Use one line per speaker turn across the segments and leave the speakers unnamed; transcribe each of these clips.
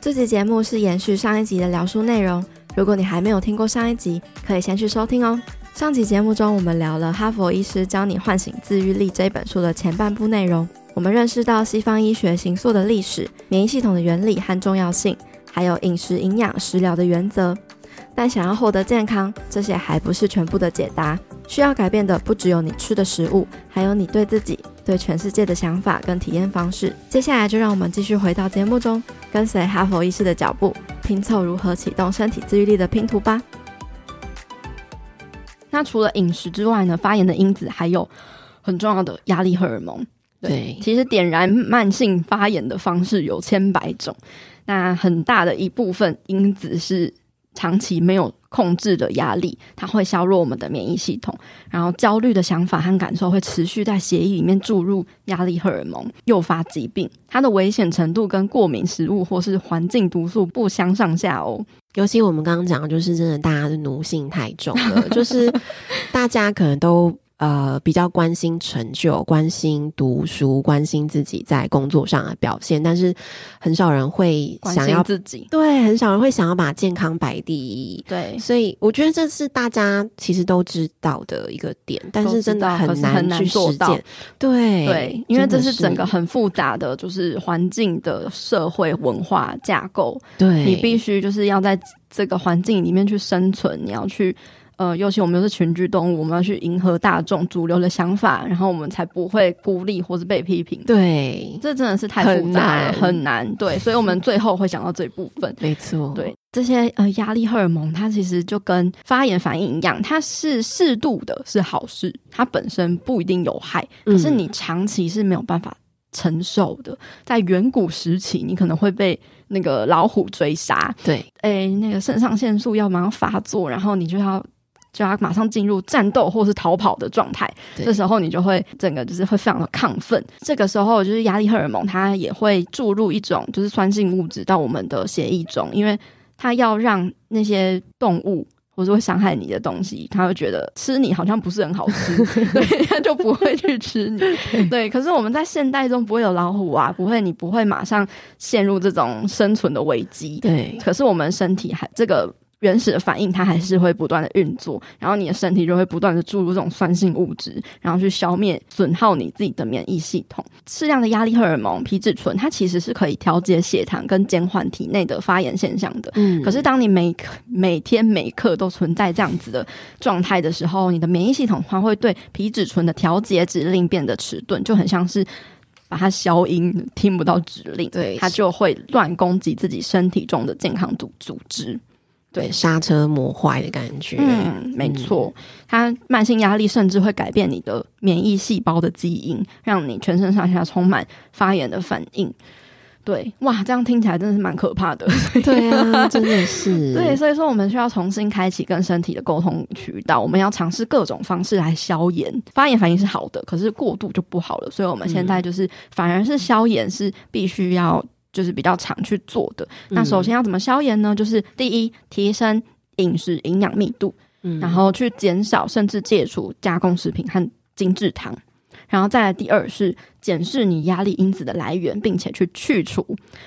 这集节目是延续上一集的聊书内容，如果你还没有听过上一集，可以先去收听哦。上集节目中，我们聊了《哈佛医师教你唤醒自愈力》这本书的前半部内容，我们认识到西方医学形塑的历史、免疫系统的原理和重要性，还有饮食、营养、食疗的原则。但想要获得健康，这些还不是全部的解答。需要改变的不只有你吃的食物，还有你对自己、对全世界的想法跟体验方式。接下来就让我们继续回到节目中，跟随哈佛医师的脚步，拼凑如何启动身体自愈力的拼图吧。那除了饮食之外呢？发炎的因子还有很重要的压力荷尔蒙。对，对其实点燃慢性发炎的方式有千百种。那很大的一部分因子是长期没有控制的压力，它会削弱我们的免疫系统。然后焦虑的想法和感受会持续在血液里面注入压力荷尔蒙，诱发疾病。它的危险程度跟过敏食物或是环境毒素不相上下哦。
尤其我们刚刚讲，就是真的大家的奴性太重了，就是大家可能都。呃，比较关心成就，关心读书，关心自己在工作上的表现，但是很少人会想要
自己。
对，很少人会想要把健康摆第一。
对，
所以我觉得这是大家其实都知道的一个点，但是真的很难去实践。对
对，因为这是整个很复杂的，就是环境的社会文化架构。
对，
你必须就是要在这个环境里面去生存，你要去。呃，尤其我们又是群居动物，我们要去迎合大众主流的想法，然后我们才不会孤立或是被批评。
对，
这真的是太复杂了，很难。很难。对，所以我们最后会讲到这一部分。
没错，
对这些呃压力荷尔蒙，它其实就跟发炎反应一样，它是适度的，是好事，它本身不一定有害，可是你长期是没有办法承受的。嗯、在远古时期，你可能会被那个老虎追杀，
对，
哎，那个肾上腺素要马上发作，然后你就要。就要马上进入战斗或是逃跑的状态，这时候你就会整个就是会非常的亢奋。这个时候就是压力荷尔蒙，它也会注入一种就是酸性物质到我们的血液中，因为它要让那些动物或者会伤害你的东西，它会觉得吃你好像不是很好吃，对，它就不会去吃你。对，可是我们在现代中不会有老虎啊，不会，你不会马上陷入这种生存的危机。
对，
可是我们身体还这个。原始的反应，它还是会不断的运作，然后你的身体就会不断的注入这种酸性物质，然后去消灭、损耗你自己的免疫系统。适量的压力荷尔蒙皮质醇，它其实是可以调节血糖跟减缓体内的发炎现象的。嗯，可是当你每每天每刻都存在这样子的状态的时候，你的免疫系统它会对皮质醇的调节指令变得迟钝，就很像是把它消音，听不到指令，对，它就会乱攻击自己身体中的健康组组织。
对，刹车磨坏的感觉。
嗯，没错，它慢性压力甚至会改变你的免疫细胞的基因，让你全身上下充满发炎的反应。对，哇，这样听起来真的是蛮可怕的。
对啊，真的是。
对，所以说我们需要重新开启跟身体的沟通渠道，我们要尝试各种方式来消炎。发炎反应是好的，可是过度就不好了。所以我们现在就是，反而是消炎是必须要。就是比较常去做的。那首先要怎么消炎呢？就是第一，提升饮食营养密度，嗯，然后去减少甚至戒除加工食品和精制糖。然后再来第二是检视你压力因子的来源，并且去去除。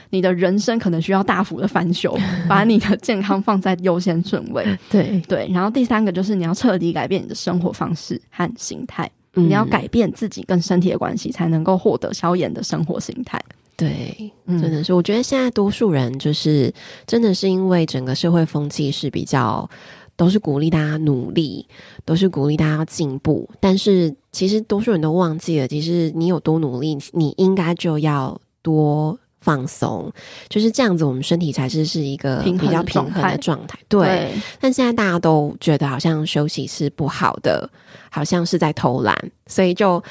你的人生可能需要大幅的翻修，把你的健康放在优先顺位。
对对。
然后第三个就是你要彻底改变你的生活方式和心态。嗯，你要改变自己跟身体的关系，才能够获得消炎的生活形态。
对，真的是，我觉得现在多数人就是真的是因为整个社会风气是比较都是鼓励大家努力，都是鼓励大家进步，但是其实多数人都忘记了，其实你有多努力，你应该就要多放松，就是这样子，我们身体才是是一个比较平衡的状态。对，对，但现在大家都觉得好像休息是不好的，好像是在偷懒，所以就。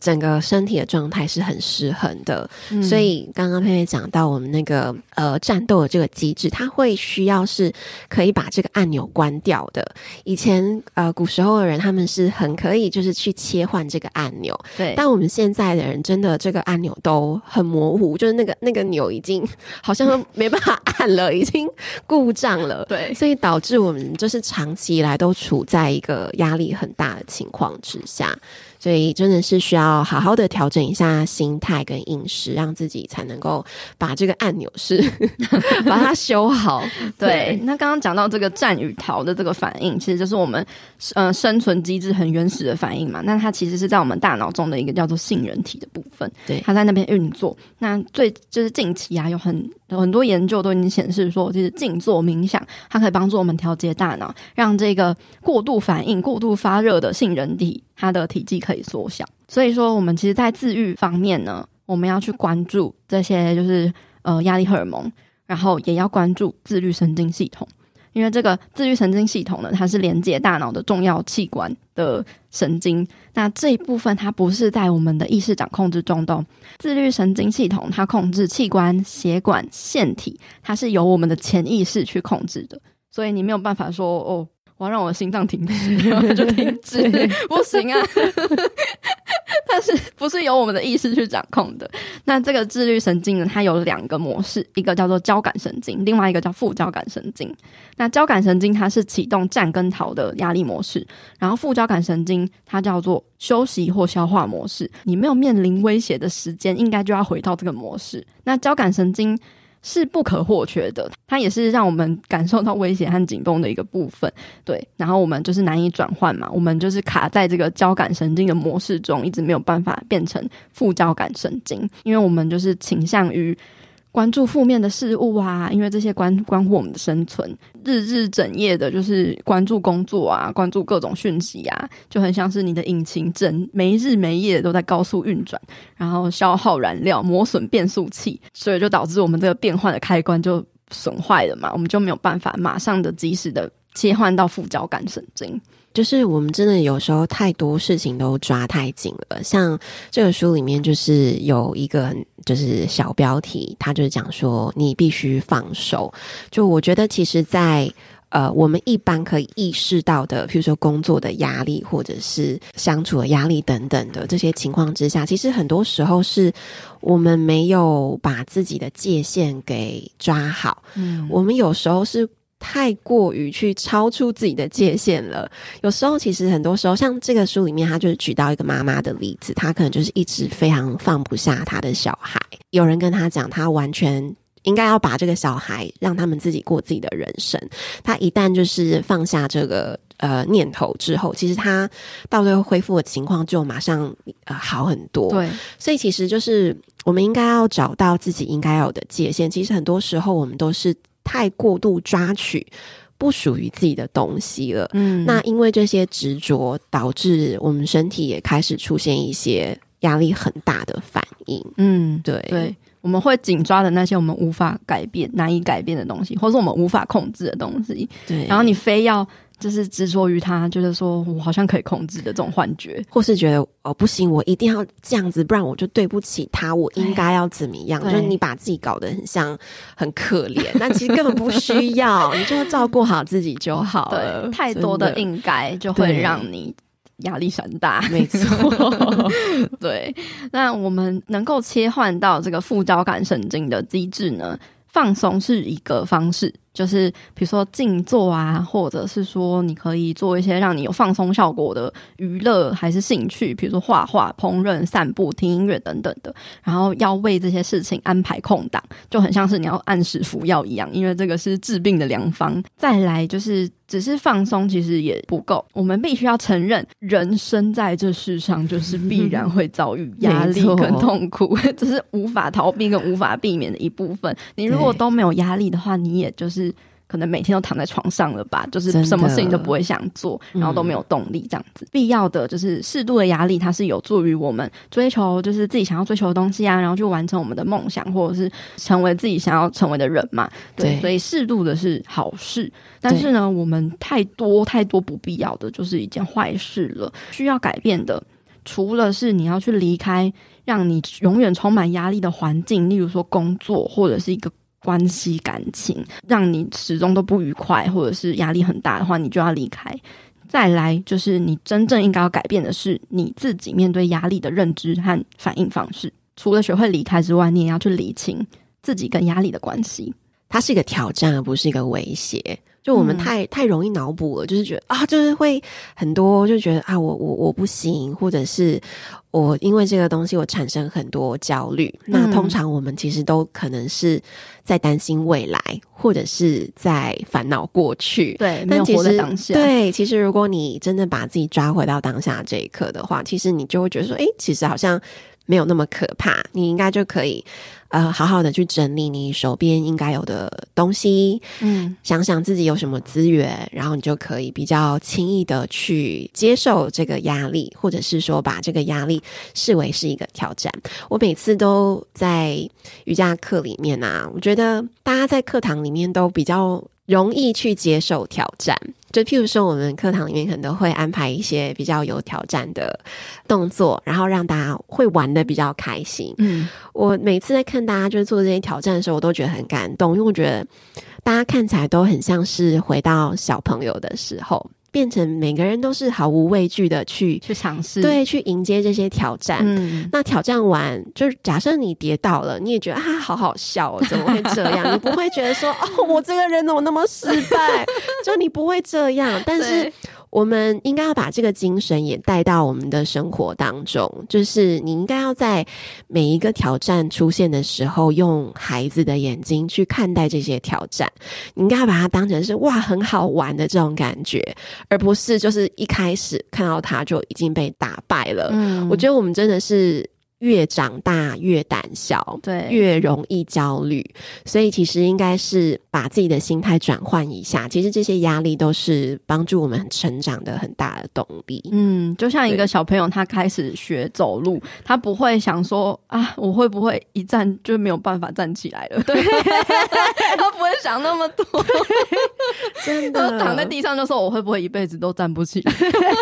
整个身体的状态是很失衡的，嗯、所以刚刚佩佩讲到我们那个呃战斗的这个机制，它会需要是可以把这个按钮关掉的。以前呃古时候的人他们是很可以就是去切换这个按钮，
对。
但我们现在的人真的这个按钮都很模糊，就是那个那个钮已经好像都没办法按了，已经故障了，
对。
所以导致我们就是长期以来都处在一个压力很大的情况之下。所所以真的是需要好好的调整一下心态跟饮食，让自己才能够把这个按钮是 把它修好。
对，对那刚刚讲到这个战与逃的这个反应，其实就是我们呃生存机制很原始的反应嘛。那它其实是在我们大脑中的一个叫做杏仁体的部分，
对，
它在那边运作。那最就是近期啊，有很有很多研究都已经显示说，就是静坐冥想，它可以帮助我们调节大脑，让这个过度反应、过度发热的杏仁体，它的体积可以缩小。所以说，我们其实，在自愈方面呢，我们要去关注这些，就是呃压力荷尔蒙，然后也要关注自律神经系统。因为这个自律神经系统呢，它是连接大脑的重要器官的神经。那这一部分它不是在我们的意识掌控之中的。自律神经系统它控制器官、血管、腺体，它是由我们的潜意识去控制的。所以你没有办法说哦，我要让我的心脏停止，然后就停止，不行啊。但是不是由我们的意识去掌控的？那这个自律神经呢？它有两个模式，一个叫做交感神经，另外一个叫副交感神经。那交感神经它是启动战跟逃的压力模式，然后副交感神经它叫做休息或消化模式。你没有面临威胁的时间，应该就要回到这个模式。那交感神经。是不可或缺的，它也是让我们感受到危险和紧绷的一个部分。对，然后我们就是难以转换嘛，我们就是卡在这个交感神经的模式中，一直没有办法变成副交感神经，因为我们就是倾向于。关注负面的事物啊，因为这些关关乎我们的生存，日日整夜的，就是关注工作啊，关注各种讯息啊，就很像是你的引擎整没日没夜都在高速运转，然后消耗燃料，磨损变速器，所以就导致我们这个变换的开关就损坏了嘛，我们就没有办法马上的及时的切换到副交感神经。
就是我们真的有时候太多事情都抓太紧了，像这个书里面就是有一个就是小标题，它就是讲说你必须放手。就我觉得，其实在，在呃我们一般可以意识到的，譬如说工作的压力或者是相处的压力等等的这些情况之下，其实很多时候是我们没有把自己的界限给抓好。嗯，我们有时候是。太过于去超出自己的界限了。有时候，其实很多时候，像这个书里面，他就是举到一个妈妈的例子，她可能就是一直非常放不下她的小孩。有人跟她讲，她完全应该要把这个小孩让他们自己过自己的人生。她一旦就是放下这个呃念头之后，其实他到最后恢复的情况就马上呃好很多。
对，
所以其实就是我们应该要找到自己应该有的界限。其实很多时候，我们都是。太过度抓取不属于自己的东西了，嗯，那因为这些执着，导致我们身体也开始出现一些压力很大的反应，
嗯，对。对，我们会紧抓的那些我们无法改变、难以改变的东西，或是我们无法控制的东西，
对，
然后你非要。就是执着于他，就是说我好像可以控制的这种幻觉，
或是觉得哦不行，我一定要这样子，不然我就对不起他，我应该要怎么样？就是你把自己搞得很像很可怜，但其实根本不需要，你就要照顾好自己就好了。
对，太多的应该就会让你压力山大，
没错。
对，那我们能够切换到这个副交感神经的机制呢？放松是一个方式。就是比如说静坐啊，或者是说你可以做一些让你有放松效果的娱乐还是兴趣，比如说画画、烹饪、散步、听音乐等等的。然后要为这些事情安排空档，就很像是你要按时服药一样，因为这个是治病的良方。再来就是只是放松，其实也不够，我们必须要承认，人生在这世上就是必 然会遭遇压力跟痛苦，这是无法逃避跟无法避免的一部分。你如果都没有压力的话，你也就是。可能每天都躺在床上了吧，就是什么事情都不会想做，然后都没有动力这样子。嗯、必要的就是适度的压力，它是有助于我们追求就是自己想要追求的东西啊，然后去完成我们的梦想，或者是成为自己想要成为的人嘛。对，对，所以适度的是好事。但是呢，我们太多太多不必要的，就是一件坏事了。需要改变的，除了是你要去离开让你永远充满压力的环境，例如说工作或者是一个。关系、感情让你始终都不愉快，或者是压力很大的话，你就要离开。再来就是你真正应该要改变的是你自己面对压力的认知和反应方式。除了学会离开之外，你也要去理清自己跟压力的关系。
它是一个挑战，而不是一个威胁。就我们太、嗯、太容易脑补了，就是觉得啊，就是会很多，就觉得啊，我我我不行，或者是我因为这个东西我产生很多焦虑。嗯、那通常我们其实都可能是在担心未来，或者是在烦恼过去。
对，
但其
实。
对，其实如果你真的把自己抓回到当下这一刻的话，其实你就会觉得说，哎，其实好像没有那么可怕，你应该就可以。呃，好好的去整理你手边应该有的东西，嗯，想想自己有什么资源，然后你就可以比较轻易的去接受这个压力，或者是说把这个压力视为是一个挑战。我每次都在瑜伽课里面啊，我觉得大家在课堂里面都比较容易去接受挑战。就譬如说，我们课堂里面可能都会安排一些比较有挑战的动作，然后让大家会玩的比较开心。嗯，我每次在看大家就是做这些挑战的时候，我都觉得很感动，因为我觉得大家看起来都很像是回到小朋友的时候。变成每个人都是毫无畏惧的去
去尝试，
对，去迎接这些挑战。嗯，那挑战完，就是假设你跌倒了，你也觉得啊，好好笑哦，怎么会这样？你不会觉得说，哦，我这个人怎么那么失败？就你不会这样，但是。我们应该要把这个精神也带到我们的生活当中，就是你应该要在每一个挑战出现的时候，用孩子的眼睛去看待这些挑战。你应该要把它当成是哇，很好玩的这种感觉，而不是就是一开始看到它就已经被打败了。嗯，我觉得我们真的是。越长大越胆小，对，越容易焦虑，所以其实应该是把自己的心态转换一下。其实这些压力都是帮助我们成长的很大的动力。
嗯，就像一个小朋友，他开始学走路，他不会想说啊，我会不会一站就没有办法站起来了？对，他不会想那么多，
真的
躺在地上就说我会不会一辈子都站不起来？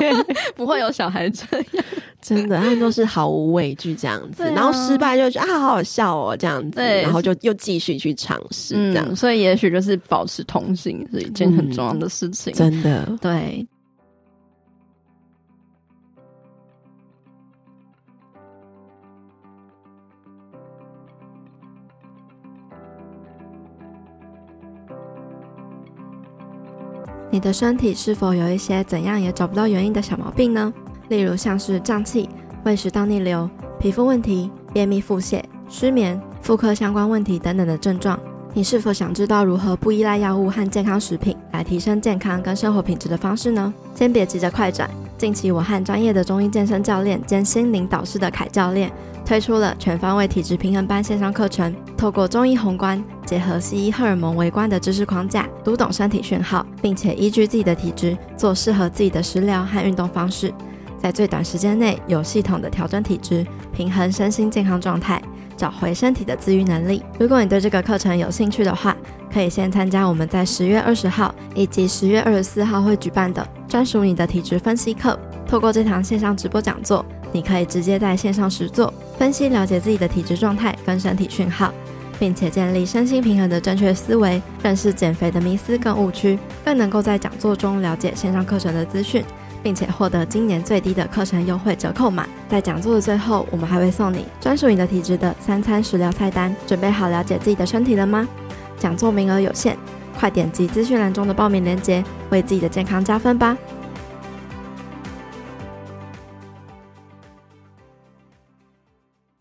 不会有小孩这样。
真的，他们都是毫无畏惧这样子，啊、然后失败就觉得啊，好好笑哦，这样子，然后就又继续去尝试，这样、嗯。所
以也许就是保持童心是一件很重要的事情。
嗯、真的，
对。你的身体是否有一些怎样也找不到原因的小毛病呢？例如像是胀气、胃食道逆流、皮肤问题、便秘、腹泻、失眠、妇科相关问题等等的症状，你是否想知道如何不依赖药物和健康食品来提升健康跟生活品质的方式呢？先别急着快转，近期我和专业的中医健身教练兼心灵导师的凯教练推出了全方位体质平衡班线上课程，透过中医宏观结合西医荷尔蒙微观的知识框架，读懂身体讯号，并且依据自己的体质做适合自己的食疗和运动方式。在最短时间内有系统的调整体质，平衡身心健康状态，找回身体的自愈能力。如果你对这个课程有兴趣的话，可以先参加我们在十月二十号以及十月二十四号会举办的专属你的体质分析课。透过这堂线上直播讲座，你可以直接在线上实作分析，了解自己的体质状态跟身体讯号，并且建立身心平衡的正确思维，认识减肥的迷思跟误区，更能够在讲座中了解线上课程的资讯。并且获得今年最低的课程优惠折扣码。在讲座的最后，我们还会送你专属你的体质的三餐食疗菜单。准备好了解自己的身体了吗？讲座名额有限，快点击资讯栏中的报名链接，为自己的健康加分吧。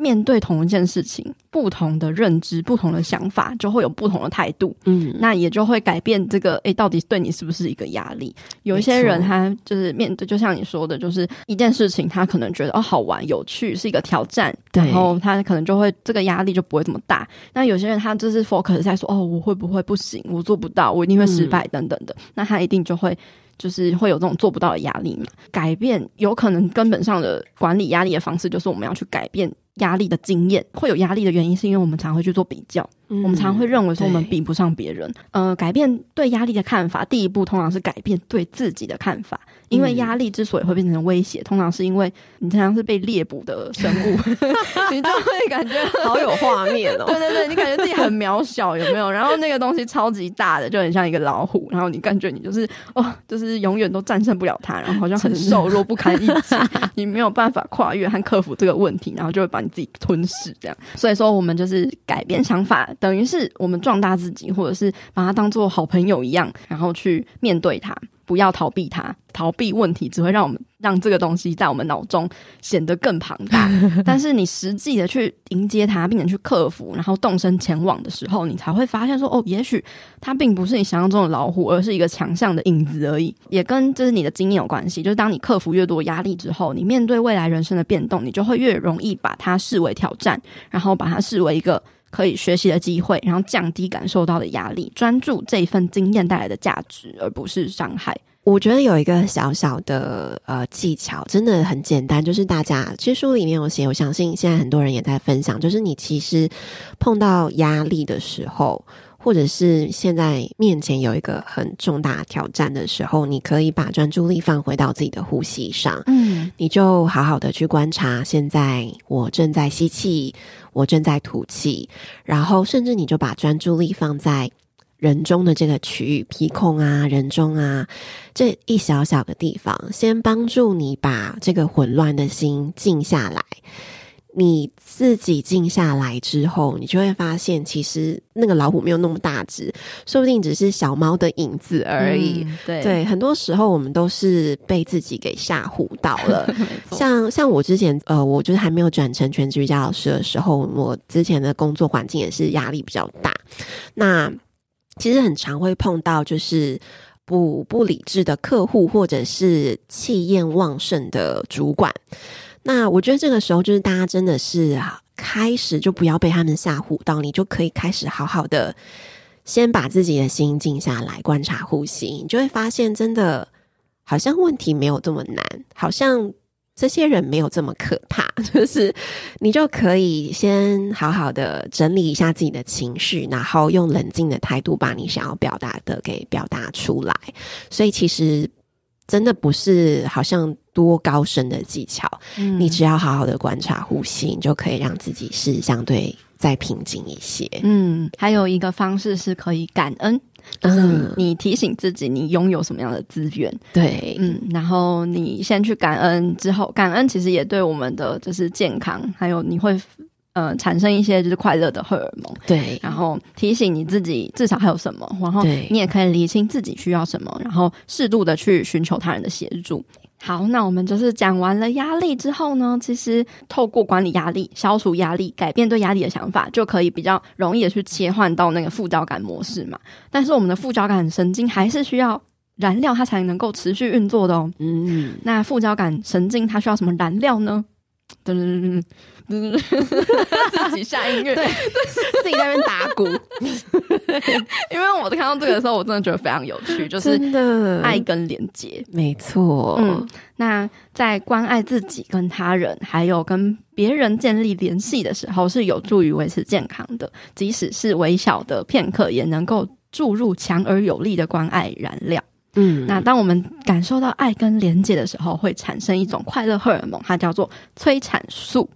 面对同一件事情，不同的认知、不同的想法，就会有不同的态度。嗯，那也就会改变这个，诶，到底对你是不是一个压力？有一些人他就是面对，就像你说的，就是一件事情，他可能觉得哦好玩、有趣，是一个挑战，然后他可能就会这个压力就不会这么大。那有些人他就是 focus 在说哦，我会不会不行？我做不到，我一定会失败等等的。嗯、那他一定就会。就是会有这种做不到的压力嘛，改变有可能根本上的管理压力的方式，就是我们要去改变压力的经验。会有压力的原因，是因为我们常会去做比较，嗯、我们常会认为说我们比不上别人。对呃，改变对压力的看法，第一步通常是改变对自己的看法。因为压力之所以会变成威胁，通常是因为你常常是被猎捕的生物，你就会感觉
好有画面哦。
对对对，你感觉自己很渺小，有没有？然后那个东西超级大的，就很像一个老虎，然后你感觉你就是哦，就是永远都战胜不了它，然后好像很瘦弱不堪一击，你没有办法跨越和克服这个问题，然后就会把你自己吞噬这样。所以说，我们就是改变想法，等于是我们壮大自己，或者是把它当做好朋友一样，然后去面对它。不要逃避它，逃避问题只会让我们让这个东西在我们脑中显得更庞大。但是你实际的去迎接它，并且去克服，然后动身前往的时候，你才会发现说，哦，也许它并不是你想象中的老虎，而是一个强项的影子而已。也跟这是你的经验有关系。就是当你克服越多压力之后，你面对未来人生的变动，你就会越容易把它视为挑战，然后把它视为一个。可以学习的机会，然后降低感受到的压力，专注这一份经验带来的价值，而不是伤害。
我觉得有一个小小的呃技巧，真的很简单，就是大家其实书里面有写，我相信现在很多人也在分享，就是你其实碰到压力的时候。或者是现在面前有一个很重大挑战的时候，你可以把专注力放回到自己的呼吸上，嗯，你就好好的去观察，现在我正在吸气，我正在吐气，然后甚至你就把专注力放在人中的这个区域，鼻孔啊、人中啊这一小小的地方，先帮助你把这个混乱的心静下来。你自己静下来之后，你就会发现，其实那个老虎没有那么大只，说不定只是小猫的影子而已。
嗯、对
对，很多时候我们都是被自己给吓唬到了。像像我之前，呃，我就是还没有转成全职瑜伽老师的时候，我之前的工作环境也是压力比较大。那其实很常会碰到，就是不不理智的客户，或者是气焰旺盛的主管。那我觉得这个时候就是大家真的是啊，开始就不要被他们吓唬到，你就可以开始好好的先把自己的心静下来，观察呼吸，你就会发现真的好像问题没有这么难，好像这些人没有这么可怕，就是你就可以先好好的整理一下自己的情绪，然后用冷静的态度把你想要表达的给表达出来。所以其实。真的不是好像多高深的技巧，嗯，你只要好好的观察呼吸，你就可以让自己是相对再平静一些。
嗯，还有一个方式是可以感恩，就是你提醒自己你拥有什么样的资源。
对，
嗯，然后你先去感恩之后，感恩其实也对我们的就是健康，还有你会。呃，产生一些就是快乐的荷尔蒙，
对，
然后提醒你自己至少还有什么，然后你也可以理清自己需要什么，然后适度的去寻求他人的协助。好，那我们就是讲完了压力之后呢，其实透过管理压力、消除压力、改变对压力的想法，就可以比较容易的去切换到那个副交感模式嘛。但是我们的副交感神经还是需要燃料，它才能够持续运作的哦。嗯，那副交感神经它需要什么燃料呢？噔噔噔噔。自己下音乐，对，
自己在那边打鼓。
因为我看到这个的时候，我真的觉得非常有趣，就是爱跟连接，
没错。
嗯，那在关爱自己、跟他人，还有跟别人建立联系的时候，是有助于维持健康的。即使是微小的片刻，也能够注入强而有力的关爱燃料。嗯，那当我们感受到爱跟连接的时候，会产生一种快乐荷尔蒙，它叫做催产素，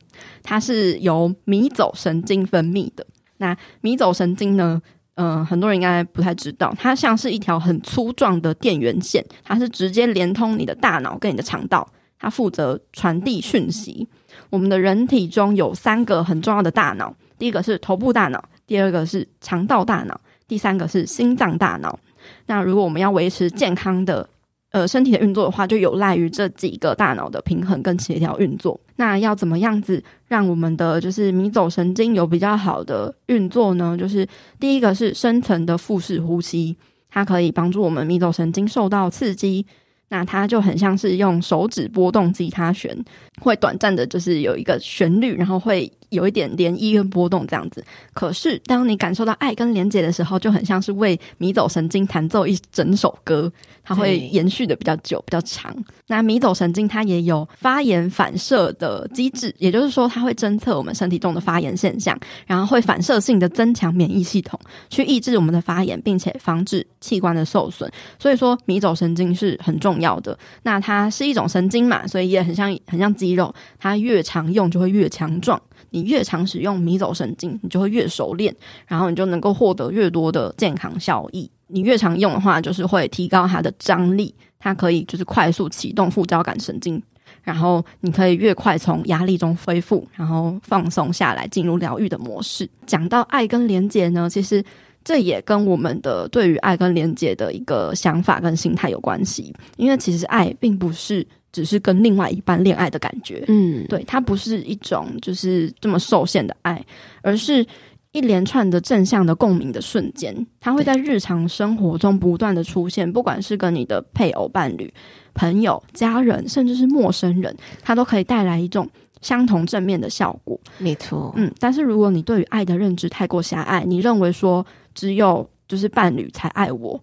它是由迷走神经分泌的。那迷走神经呢，嗯、呃，很多人应该不太知道，它像是一条很粗壮的电源线，它是直接连通你的大脑跟你的肠道，它负责传递讯息。我们的人体中有三个很重要的大脑，第一个是头部大脑，第二个是肠道大脑，第三个是心脏大脑。那如果我们要维持健康的呃身体的运作的话，就有赖于这几个大脑的平衡跟协调运作。那要怎么样子让我们的就是迷走神经有比较好的运作呢？就是第一个是深层的腹式呼吸，它可以帮助我们迷走神经受到刺激。那它就很像是用手指拨动吉他弦，会短暂的就是有一个旋律，然后会。有一点涟漪跟波动这样子，可是当你感受到爱跟连接的时候，就很像是为迷走神经弹奏一整首歌，它会延续的比较久、比较长。那迷走神经它也有发炎反射的机制，也就是说，它会侦测我们身体中的发炎现象，然后会反射性的增强免疫系统，去抑制我们的发炎，并且防止器官的受损。所以说，迷走神经是很重要的。那它是一种神经嘛，所以也很像很像肌肉，它越常用就会越强壮。你越常使用迷走神经，你就会越熟练，然后你就能够获得越多的健康效益。你越常用的话，就是会提高它的张力，它可以就是快速启动副交感神经，然后你可以越快从压力中恢复，然后放松下来，进入疗愈的模式。讲到爱跟连结呢，其实这也跟我们的对于爱跟连接的一个想法跟心态有关系。因为其实爱并不是只是跟另外一半恋爱的感觉，嗯，对，它不是一种就是这么受限的爱，而是。一连串的正向的共鸣的瞬间，它会在日常生活中不断的出现，不管是跟你的配偶、伴侣、朋友、家人，甚至是陌生人，它都可以带来一种相同正面的效果。
没错，
嗯，但是如果你对于爱的认知太过狭隘，你认为说只有就是伴侣才爱我，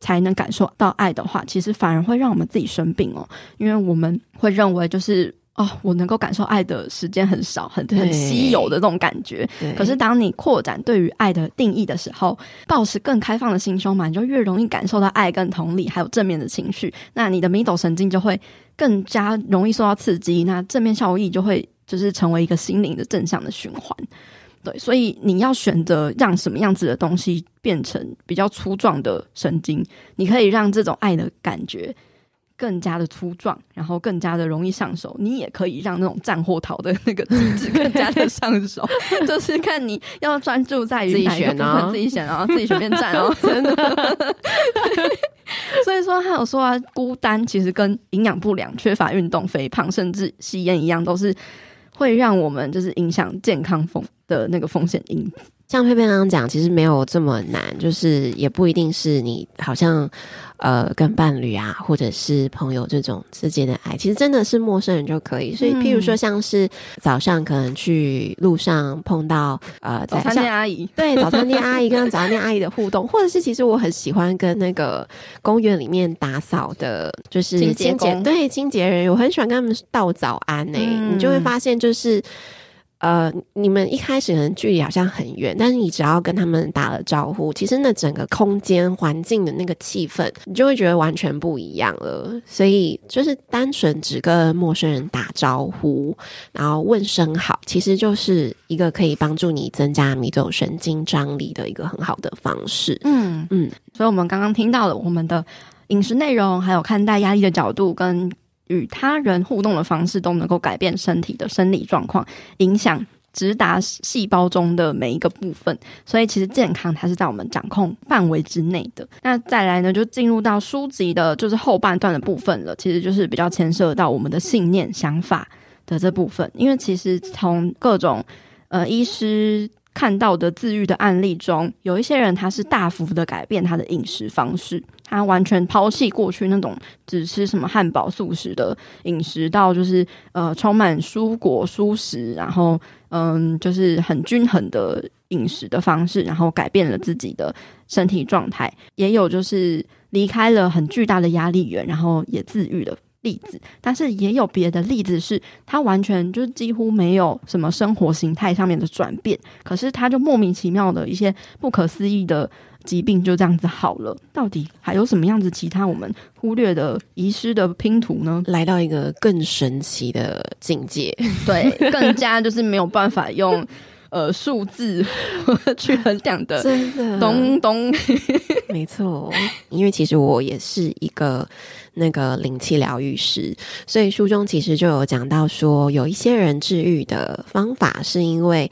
才能感受到爱的话，其实反而会让我们自己生病哦，因为我们会认为就是。哦，我能够感受爱的时间很少，很很稀有的这种感觉。可是，当你扩展对于爱的定义的时候，保持更开放的心胸嘛，你就越容易感受到爱跟同理，还有正面的情绪。那你的迷走神经就会更加容易受到刺激，那正面效益就会就是成为一个心灵的正向的循环。对，所以你要选择让什么样子的东西变成比较粗壮的神经，你可以让这种爱的感觉。更加的粗壮，然后更加的容易上手。你也可以让那种战或逃的那个机制更加的上手，就是看你要专注在于哪一个部分，自己选啊，自己随便站哦，真的。所以说，还有说啊，孤单其实跟营养不良、缺乏运动、肥胖，甚至吸烟一样，都是会让我们就是影响健康风的那个风险因子。
像佩佩刚刚讲，其实没有这么难，就是也不一定是你好像呃跟伴侣啊，或者是朋友这种之间的爱，其实真的是陌生人就可以。所以，譬如说像是早上可能去路上碰到呃
早餐店阿姨，
对早餐店阿姨跟早餐店阿姨的互动，或者是其实我很喜欢跟那个公园里面打扫的，就是清洁对清洁人员，我很喜欢跟他们道早安呢、欸嗯。你就会发现就是。呃，你们一开始可能距离好像很远，但是你只要跟他们打了招呼，其实那整个空间环境的那个气氛，你就会觉得完全不一样了。所以就是单纯只跟陌生人打招呼，然后问声好，其实就是一个可以帮助你增加迷走神经张力的一个很好的方式。嗯嗯，
所以我们刚刚听到了我们的饮食内容，还有看待压力的角度跟。与他人互动的方式都能够改变身体的生理状况，影响直达细胞中的每一个部分。所以，其实健康它是在我们掌控范围之内的。那再来呢，就进入到书籍的就是后半段的部分了。其实就是比较牵涉到我们的信念、想法的这部分。因为其实从各种呃医师看到的自愈的案例中，有一些人他是大幅的改变他的饮食方式。他完全抛弃过去那种只吃什么汉堡素食的饮食，到就是呃充满蔬果蔬食，然后嗯就是很均衡的饮食的方式，然后改变了自己的身体状态。也有就是离开了很巨大的压力源，然后也自愈了例子。但是也有别的例子是，他完全就是几乎没有什么生活形态上面的转变，可是他就莫名其妙的一些不可思议的。疾病就这样子好了，到底还有什么样子其他我们忽略的遗失的拼图呢？
来到一个更神奇的境界，
对，更加就是没有办法用呃数字 去衡量的，
真的，
咚咚，
没错，因为其实我也是一个那个灵气疗愈师，所以书中其实就有讲到说，有一些人治愈的方法是因为。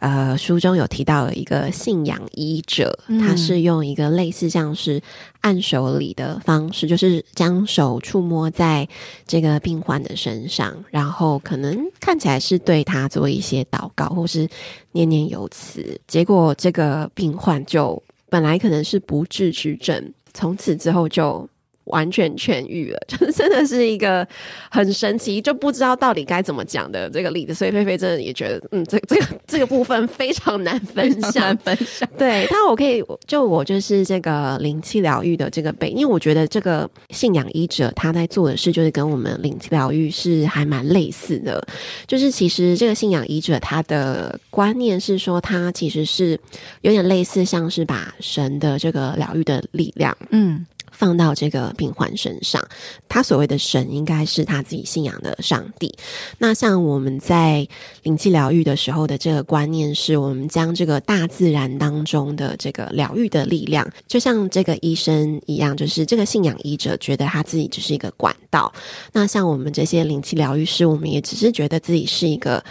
呃，书中有提到一个信仰医者，他是用一个类似像是按手礼的方式，嗯，就是将手触摸在这个病患的身上，然后可能看起来是对他做一些祷告，或是念念有词，结果这个病患就本来可能是不治之症，从此之后就。完全痊愈了，就是真的是一个很神奇，就不知道到底该怎么讲的这个例子。所以菲菲真的也觉得，嗯，这 这个这个部分非常难分享。
分享
对，但我可以就我就是这个灵气疗愈的这个背，因为我觉得这个信仰医者他在做的事，就是跟我们灵气疗愈是还蛮类似的。就是其实这个信仰医者他的观念是说，他其实是有点类似，像是把神的这个疗愈的力量，嗯。放到这个病患身上，他所谓的神应该是他自己信仰的上帝。那像我们在灵气疗愈的时候的这个观念，是我们将这个大自然当中的这个疗愈的力量，就像这个医生一样，就是这个信仰医者觉得他自己只是一个管道。那像我们这些灵气疗愈师，我们也只是觉得自己是一个。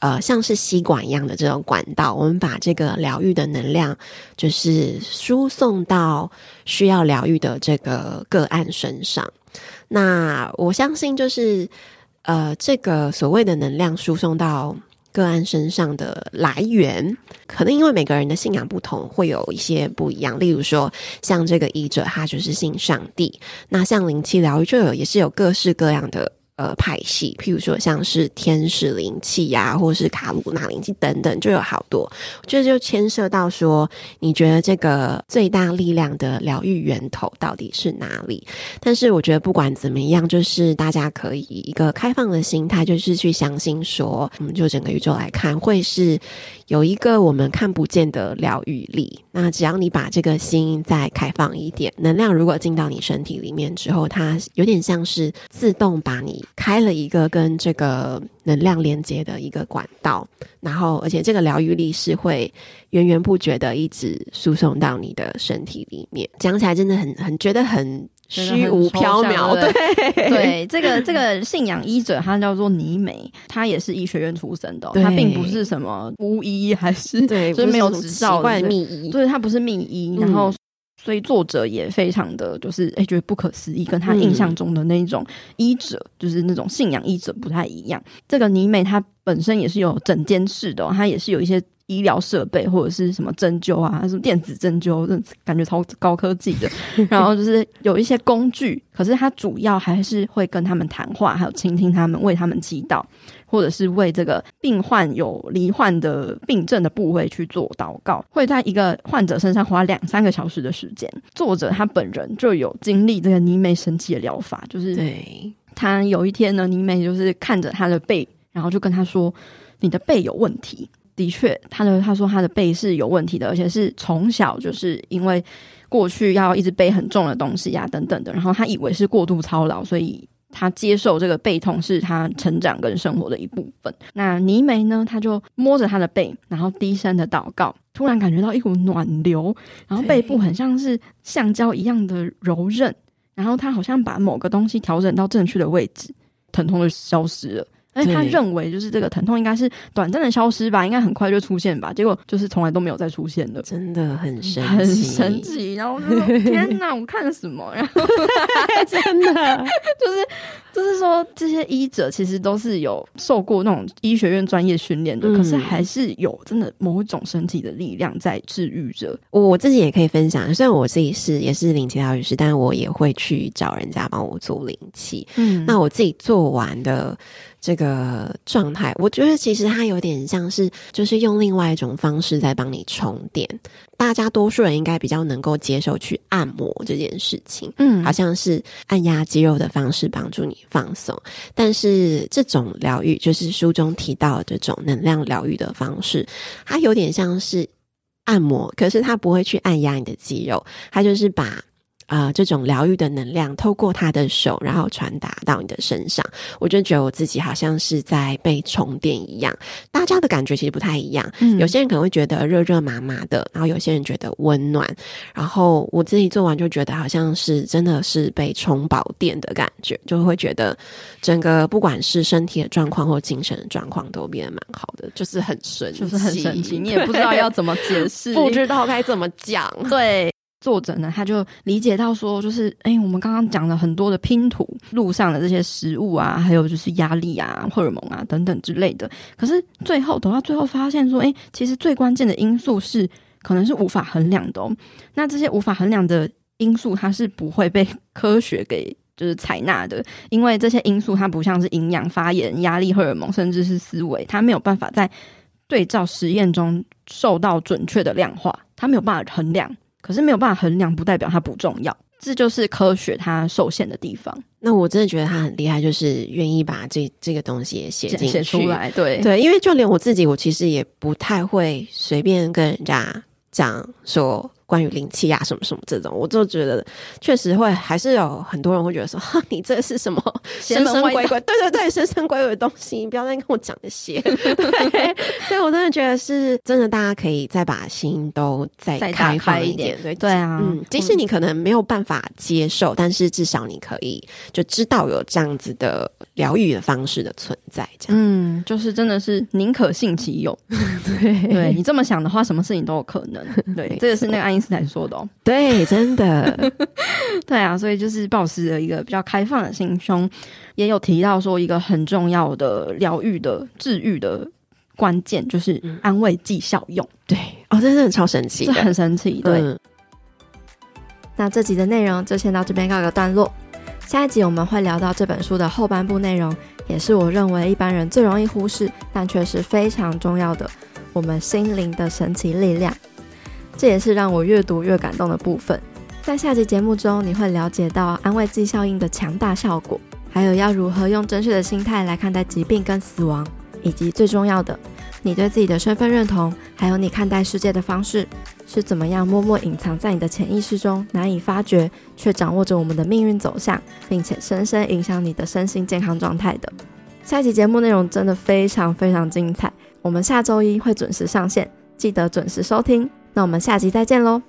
呃，像是吸管一样的这种管道，我们把这个疗愈的能量，就是输送到需要疗愈的这个个案身上。那我相信，就是呃，这个所谓的能量输送到个案身上的来源，可能因为每个人的信仰不同，会有一些不一样。例如说，像这个医者，他就是信上帝；那像灵气疗愈，就有也是有各式各样的。呃，派系，譬如说像是天使灵气呀，或是卡鲁纳灵气等等，就有好多。这就牵涉到说，你觉得这个最大力量的疗愈源头到底是哪里？但是我觉得不管怎么样，就是大家可以一个开放的心态，就是去相信说，我们就整个宇宙来看，会是有一个我们看不见的疗愈力。那只要你把这个心再开放一点，能量如果进到你身体里面之后，它有点像是自动把你。开了一个跟这个能量连接的一个管道，然后而且这个疗愈力是会源源不绝的一直输送到你的身体里面。讲起来真的很很觉得很虚无缥缈。对
对，这个这个信仰医者他叫做尼美，他也是医学院出身的，他并不是什么巫医，还是对，就是没有执照的秘医，对，他不是秘医，然后。所以作者也非常的就是哎、欸，觉得不可思议，跟他印象中的那种医者，嗯、就是那种信仰医者不太一样。这个尼美她本身也是有整间室的、哦，她也是有一些医疗设备或者是什么针灸啊，什么电子针灸，感觉超高科技的。然后就是有一些工具，可是他主要还是会跟他们谈话，还有倾听他们，为他们祈祷。或者是为这个病患有罹患的病症的部位去做祷告，会在一个患者身上花两三个小时的时间。作者他本人就有经历这个尼美神奇的疗法，就是对他有一天呢，尼美就是看着他的背，然后就跟他说：“你的背有问题。”的确，他的他说他的背是有问题的，而且是从小就是因为过去要一直背很重的东西呀、啊、等等的，然后他以为是过度操劳，所以。他接受这个背痛是他成长跟生活的一部分。那妮梅呢？他就摸着他的背，然后低声的祷告，突然感觉到一股暖流，然后背部很像是橡胶一样的柔韧，然后他好像把某个东西调整到正确的位置，疼痛就消失了。但是他认为，就是这个疼痛应该是短暂的消失吧，应该很快就出现吧。结果就是从来都没有再出现了，
真的很神奇，
很神奇。然后我就说：“天哪，我看了什么？”然后 真的 就是就是说，这些医者其实都是有受过那种医学院专业训练的，嗯、可是还是有真的某一种身体的力量在治愈着。
我自己也可以分享，虽然我自己是也是灵气疗愈师，但我也会去找人家帮我做灵气。嗯，那我自己做完的。这个状态，我觉得其实它有点像是，就是用另外一种方式在帮你充电。大家多数人应该比较能够接受去按摩这件事情，嗯，好像是按压肌肉的方式帮助你放松。但是这种疗愈，就是书中提到的这种能量疗愈的方式，它有点像是按摩，可是它不会去按压你的肌肉，它就是把。啊、呃，这种疗愈的能量透过他的手，然后传达到你的身上，我就觉得我自己好像是在被充电一样。大家的感觉其实不太一样，嗯，有些人可能会觉得热热麻麻的，然后有些人觉得温暖，然后我自己做完就觉得好像是真的是被充饱电的感觉，就会觉得整个不管是身体的状况或精神的状况都变得蛮好的，就是很神奇，
就是很神奇，你也不知道要怎么解释，
不知道该怎么讲，
对。作者呢，他就理解到说，就是哎、我们刚刚讲了很多的拼图，路上的这些食物啊，还有就是压力啊、荷尔蒙啊等等之类的。可是最后等到最后发现说，哎、其实最关键的因素是，可能是无法衡量的哦。那这些无法衡量的因素，它是不会被科学给就是采纳的，因为这些因素它不像是营养、发炎、压力、荷尔蒙，甚至是思维，它没有办法在对照实验中受到准确的量化，它没有办法衡量。可是没有办法衡量，不代表它不重要，这就是科学它受限的地方。
那我真的觉得他很厉害，就是愿意把这这个东西也写进写
出来。对
对，因为就连我自己，我其实也不太会随便跟人家讲说关于灵气啊什么什么这种，我就觉得确实会还是有很多人会觉得说，哈，你这是什么 神神鬼鬼？对对对，神神鬼鬼的东西，你不要再跟我讲这些。对，所以我真的觉得是真的，大家可以再把心都再开放一点。对
对啊，
嗯，即使你可能没有办法接受，但是至少你可以就知道有这样子的疗愈的方式的存在。这样，
嗯，就是真的是宁可信其有。对，对你这么想的话，什么事情都有可能。对，这个是那个爱因斯坦说的哦。
对，真的。
对啊，所以就是抱持了一个比较开放的心胸，也有提到说一个很重要的疗愈的治愈的关键，就是安慰剂效用。
对，哦，真的超神奇，
这很神奇。对。嗯、那这集的内容就先到这边告个段落，下一集我们会聊到这本书的后半部内容，也是我认为一般人最容易忽视，但却是非常重要的。我们心灵的神奇力量，这也是让我越读越感动的部分。在下集节目中，你会了解到安慰剂效应的强大效果，还有要如何用正确的心态来看待疾病跟死亡，以及最重要的，你对自己的身份认同，还有你看待世界的方式，是怎么样默默隐藏在你的潜意识中，难以发觉，却掌握着我们的命运走向，并且深深影响你的身心健康状态的。下集节目内容真的非常非常精彩。我们下周一会准时上线，记得准时收听。那我们下集再见喽。